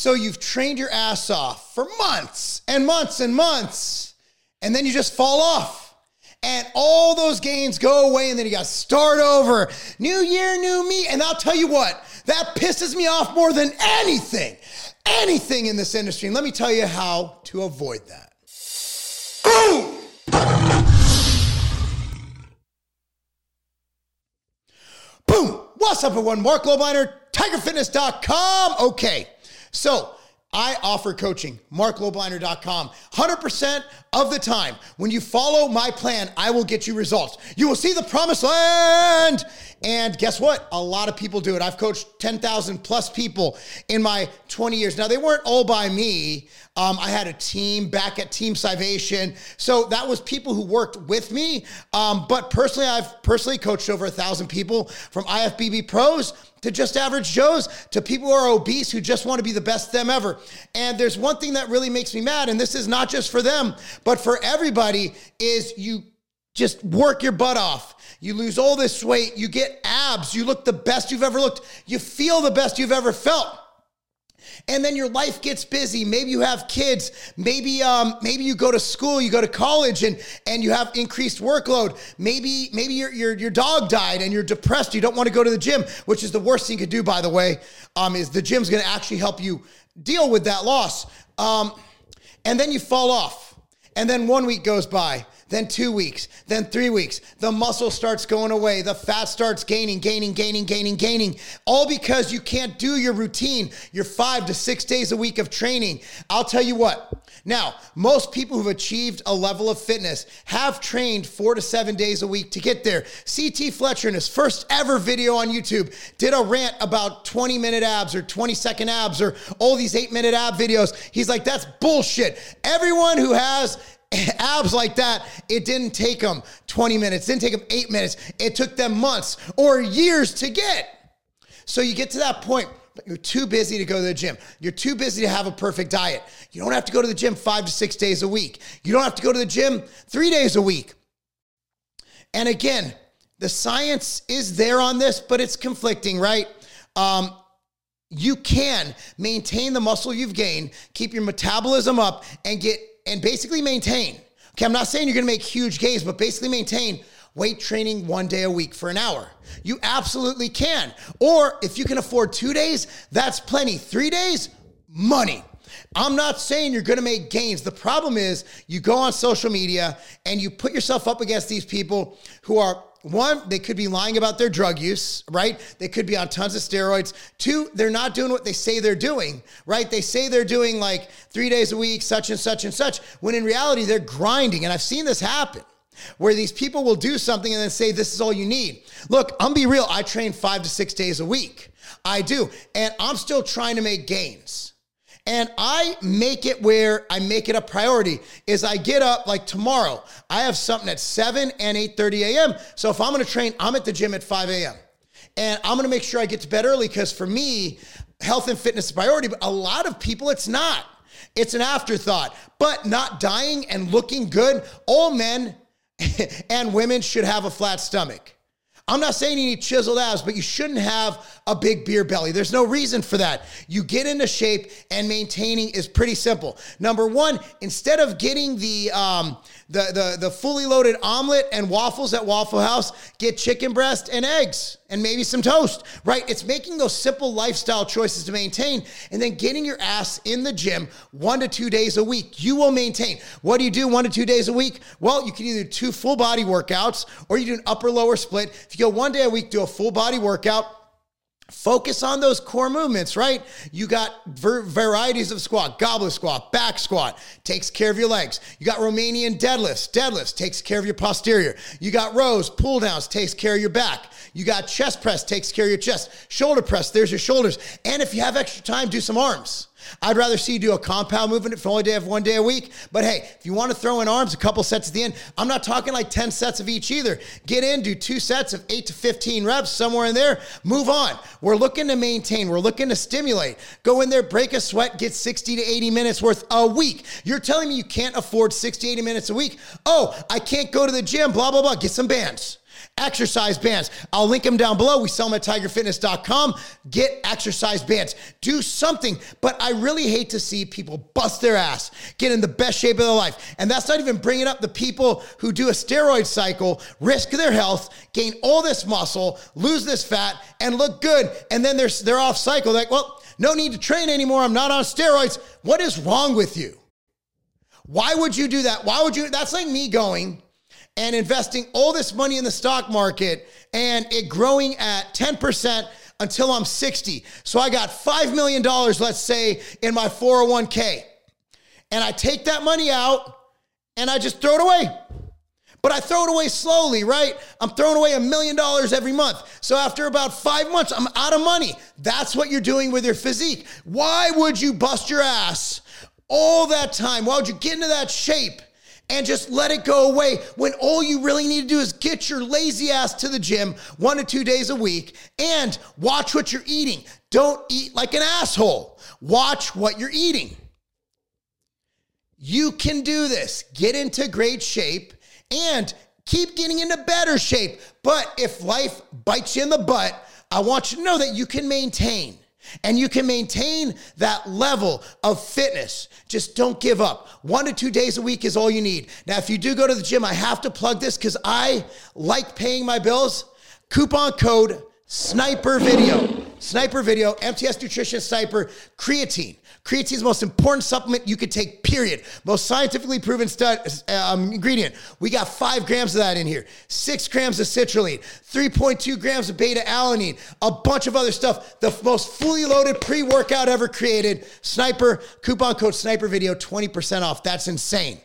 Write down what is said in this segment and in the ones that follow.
So you've trained your ass off for months and months and months, and then you just fall off. And all those gains go away, and then you got to start over. New year, new me. And I'll tell you what, that pisses me off more than anything, anything in this industry. And let me tell you how to avoid that. Boom! Boom! What's up, everyone? Mark Lobliner, TigerFitness.com. Okay, so I offer coaching, marklobliner.com. 100% of the time, when you follow my plan, I will get you results. You will see the promised land. And guess what? A lot of people do it. I've coached 10,000 plus people in my 20 years. Now, they weren't all by me. Um, I had a team back at Team Salvation. So that was people who worked with me. Um, but personally, I've personally coached over a thousand people from IFBB pros to just average Joes to people who are obese who just want to be the best them ever. And there's one thing that really makes me mad, and this is not just for them, but for everybody, is you just work your butt off. You lose all this weight, you get abs, you look the best you've ever looked, you feel the best you've ever felt and then your life gets busy. Maybe you have kids. Maybe um, maybe you go to school you go to college and and you have increased workload. Maybe maybe your, your your dog died and you're depressed. You don't want to go to the gym which is the worst thing you could do by the way um, is the gym's going to actually help you deal with that loss. Um, and then you fall off. And then one week goes by then two weeks, then three weeks. The muscle starts going away. The fat starts gaining, gaining, gaining, gaining, gaining. All because you can't do your routine, your five to six days a week of training. I'll tell you what. Now, most people who've achieved a level of fitness have trained four to seven days a week to get there. CT Fletcher, in his first ever video on YouTube, did a rant about 20 minute abs or 20 second abs or all these eight minute ab videos. He's like, that's bullshit. Everyone who has abs like that, it didn't take them 20 minutes, didn't take them eight minutes. It took them months or years to get. So you get to that point, but you're too busy to go to the gym. You're too busy to have a perfect diet. You don't have to go to the gym five to six days a week. You don't have to go to the gym three days a week. And again, the science is there on this, but it's conflicting, right? Um, you can maintain the muscle you've gained, keep your metabolism up, and get and basically maintain. Okay, I'm not saying you're gonna make huge gains, but basically maintain weight training one day a week for an hour. You absolutely can. Or if you can afford two days, that's plenty. Three days, money. I'm not saying you're gonna make gains. The problem is you go on social media and you put yourself up against these people who are one, they could be lying about their drug use, right? They could be on tons of steroids. Two, they're not doing what they say they're doing, right? They say they're doing like three days a week, such and such and such, when in reality, they're grinding. And I've seen this happen where these people will do something and then say, This is all you need. Look, I'm be real. I train five to six days a week. I do. And I'm still trying to make gains. And I make it where I make it a priority is I get up like tomorrow. I have something at 7 and 8:30 a.m. So if I'm gonna train, I'm at the gym at 5 a.m. And I'm gonna make sure I get to bed early because for me, health and fitness is priority, but a lot of people it's not. It's an afterthought. But not dying and looking good, all men and women should have a flat stomach. I'm not saying you need chiseled abs, but you shouldn't have a big beer belly. There's no reason for that. You get into shape, and maintaining is pretty simple. Number one, instead of getting the um, the the the fully loaded omelet and waffles at Waffle House, get chicken breast and eggs and maybe some toast. Right? It's making those simple lifestyle choices to maintain, and then getting your ass in the gym one to two days a week. You will maintain. What do you do one to two days a week? Well, you can either do two full body workouts or you do an upper lower split. If you go one day a week, do a full body workout. Focus on those core movements, right? You got ver- varieties of squat, goblet squat, back squat, takes care of your legs. You got Romanian deadlifts, deadlifts, takes care of your posterior. You got rows, pull downs, takes care of your back. You got chest press, takes care of your chest. Shoulder press, there's your shoulders. And if you have extra time, do some arms. I'd rather see you do a compound movement for only day of one day a week. But hey, if you want to throw in arms, a couple sets at the end. I'm not talking like 10 sets of each either. Get in, do two sets of eight to 15 reps, somewhere in there. Move on. We're looking to maintain. We're looking to stimulate. Go in there, break a sweat, get 60 to 80 minutes worth a week. You're telling me you can't afford 60, 80 minutes a week? Oh, I can't go to the gym, blah, blah, blah. Get some bands. Exercise bands. I'll link them down below. We sell them at tigerfitness.com. Get exercise bands. Do something. But I really hate to see people bust their ass, get in the best shape of their life. And that's not even bringing up the people who do a steroid cycle, risk their health, gain all this muscle, lose this fat, and look good. And then they're, they're off cycle. Like, well, no need to train anymore. I'm not on steroids. What is wrong with you? Why would you do that? Why would you? That's like me going and investing all this money in the stock market and it growing at 10% until I'm 60. So I got $5 million, let's say, in my 401k. And I take that money out and I just throw it away. But I throw it away slowly, right? I'm throwing away a million dollars every month. So after about five months, I'm out of money. That's what you're doing with your physique. Why would you bust your ass all that time? Why would you get into that shape? And just let it go away when all you really need to do is get your lazy ass to the gym one to two days a week and watch what you're eating. Don't eat like an asshole. Watch what you're eating. You can do this. Get into great shape and keep getting into better shape. But if life bites you in the butt, I want you to know that you can maintain. And you can maintain that level of fitness. Just don't give up. One to two days a week is all you need. Now, if you do go to the gym, I have to plug this because I like paying my bills. Coupon code Sniper Video. Sniper Video, MTS Nutrition Sniper, creatine. Creatine is the most important supplement you could take, period. Most scientifically proven stud, um, ingredient. We got five grams of that in here, six grams of citrulline, 3.2 grams of beta alanine, a bunch of other stuff. The most fully loaded pre workout ever created. Sniper, coupon code Sniper Video, 20% off. That's insane.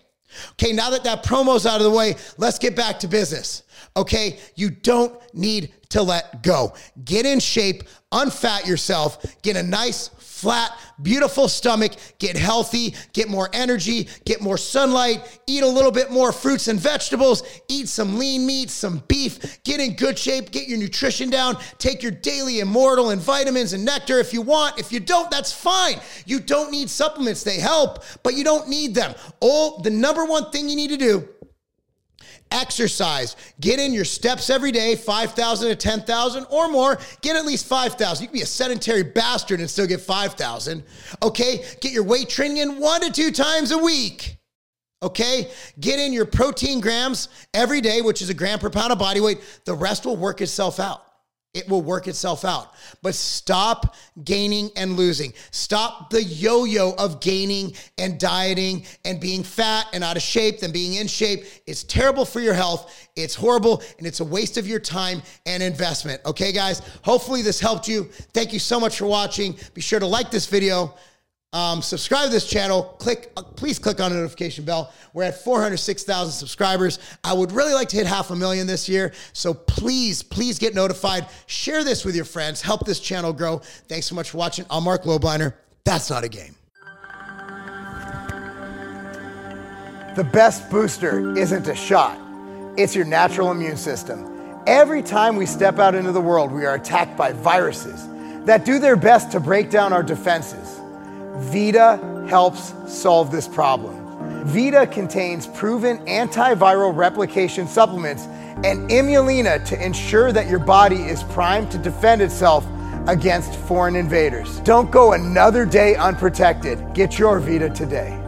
Okay, now that that promo's out of the way, let's get back to business. Okay, you don't need to let go. Get in shape, unfat yourself, get a nice, flat, beautiful stomach, get healthy, get more energy, get more sunlight, eat a little bit more fruits and vegetables, eat some lean meat, some beef, get in good shape, get your nutrition down, take your daily immortal and vitamins and nectar if you want. If you don't, that's fine. You don't need supplements. They help, but you don't need them. All the number one thing you need to do Exercise. Get in your steps every day, 5,000 to 10,000 or more. Get at least 5,000. You can be a sedentary bastard and still get 5,000. Okay? Get your weight training in one to two times a week. Okay? Get in your protein grams every day, which is a gram per pound of body weight. The rest will work itself out it will work itself out. But stop gaining and losing. Stop the yo yo of gaining and dieting and being fat and out of shape, then being in shape. It's terrible for your health. It's horrible and it's a waste of your time and investment. Okay, guys? Hopefully, this helped you. Thank you so much for watching. Be sure to like this video. Um, subscribe to this channel. Click, uh, please click on the notification bell. We're at 406,000 subscribers. I would really like to hit half a million this year. So please, please get notified. Share this with your friends. Help this channel grow. Thanks so much for watching. I'm Mark Lobliner. That's not a game. The best booster isn't a shot. It's your natural immune system. Every time we step out into the world, we are attacked by viruses that do their best to break down our defenses. Vita helps solve this problem. Vita contains proven antiviral replication supplements and Imulina to ensure that your body is primed to defend itself against foreign invaders. Don't go another day unprotected. Get your Vita today.